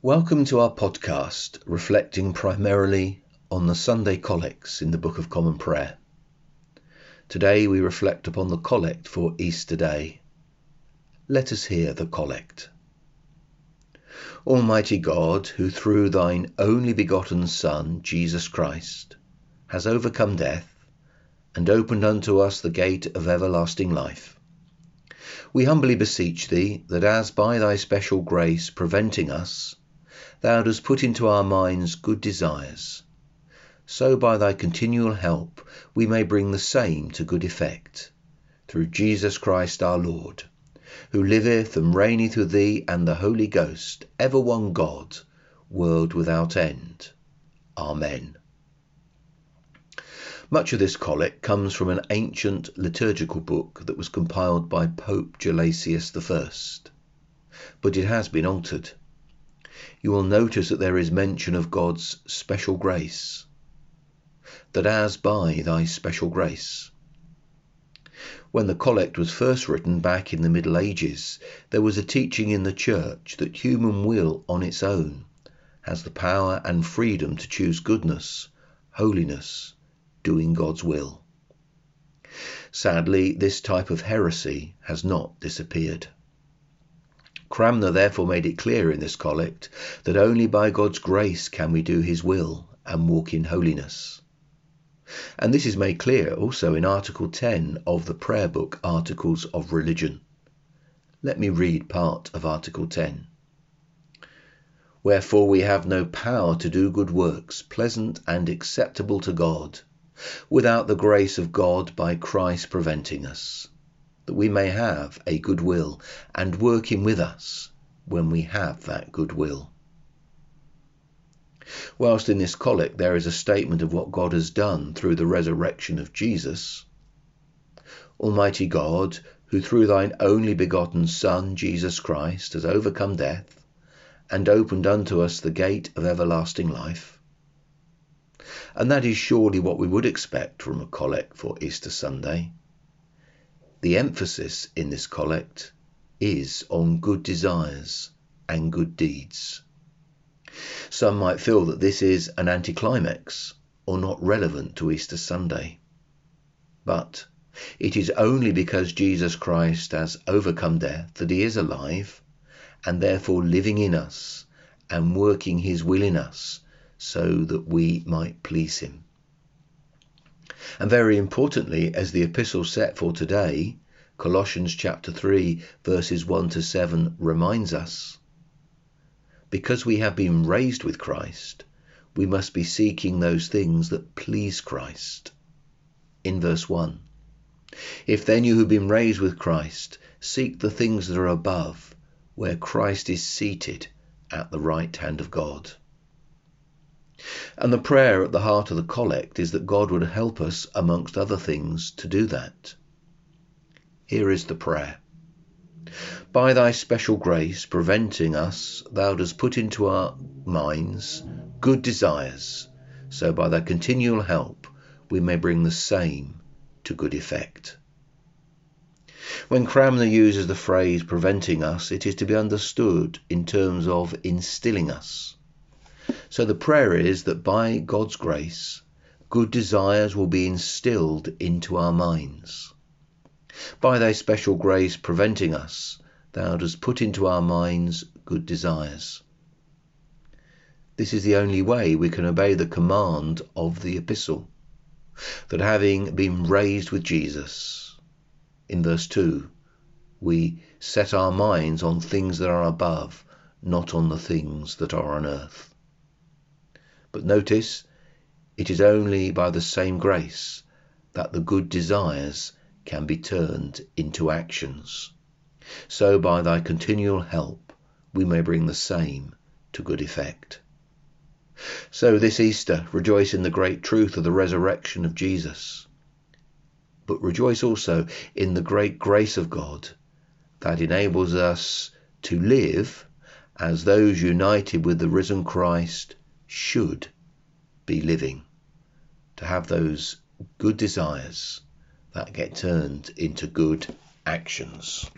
Welcome to our podcast, reflecting primarily on the Sunday collects in the Book of Common Prayer. Today we reflect upon the collect for Easter Day. Let us hear the collect. Almighty God, who through thine only begotten Son, Jesus Christ, has overcome death and opened unto us the gate of everlasting life. We humbly beseech thee that as by thy special grace preventing us thou dost put into our minds good desires. So by thy continual help we may bring the same to good effect. Through Jesus Christ our Lord, who liveth and reigneth with thee and the Holy Ghost, ever one God, world without end. Amen. Much of this collect comes from an ancient liturgical book that was compiled by Pope Gelasius I, but it has been altered you will notice that there is mention of God's special grace. That as by thy special grace. When the collect was first written back in the Middle Ages, there was a teaching in the church that human will on its own has the power and freedom to choose goodness, holiness, doing God's will. Sadly, this type of heresy has not disappeared. Cranmer therefore made it clear in this collect that only by God's grace can we do his will and walk in holiness. And this is made clear also in Article 10 of the Prayer Book Articles of Religion. Let me read part of Article 10. Wherefore we have no power to do good works, pleasant and acceptable to God, without the grace of God by Christ preventing us that we may have a good will and working with us when we have that good will. Whilst in this collect there is a statement of what God has done through the resurrection of Jesus, Almighty God, who through thine only begotten Son, Jesus Christ, has overcome death and opened unto us the gate of everlasting life. And that is surely what we would expect from a collect for Easter Sunday. The emphasis in this collect is on good desires and good deeds. Some might feel that this is an anticlimax or not relevant to Easter Sunday. But it is only because Jesus Christ has overcome death that he is alive and therefore living in us and working his will in us so that we might please him. And very importantly, as the epistle set for today, Colossians chapter 3, verses 1 to 7, reminds us, because we have been raised with Christ, we must be seeking those things that please Christ. In verse 1, if then you have been raised with Christ, seek the things that are above, where Christ is seated at the right hand of God. And the prayer at the heart of the collect is that God would help us, amongst other things, to do that. Here is the prayer. By thy special grace, preventing us, thou dost put into our minds good desires, so by thy continual help we may bring the same to good effect. When Cranmer uses the phrase preventing us, it is to be understood in terms of instilling us. So the prayer is that by God's grace, good desires will be instilled into our minds. By thy special grace preventing us, thou dost put into our minds good desires. This is the only way we can obey the command of the epistle, that having been raised with Jesus, in verse 2, we set our minds on things that are above, not on the things that are on earth. But notice, it is only by the same grace that the good desires can be turned into actions. So by thy continual help we may bring the same to good effect. So this Easter rejoice in the great truth of the resurrection of Jesus. But rejoice also in the great grace of God that enables us to live as those united with the risen Christ should be living, to have those good desires that get turned into good actions.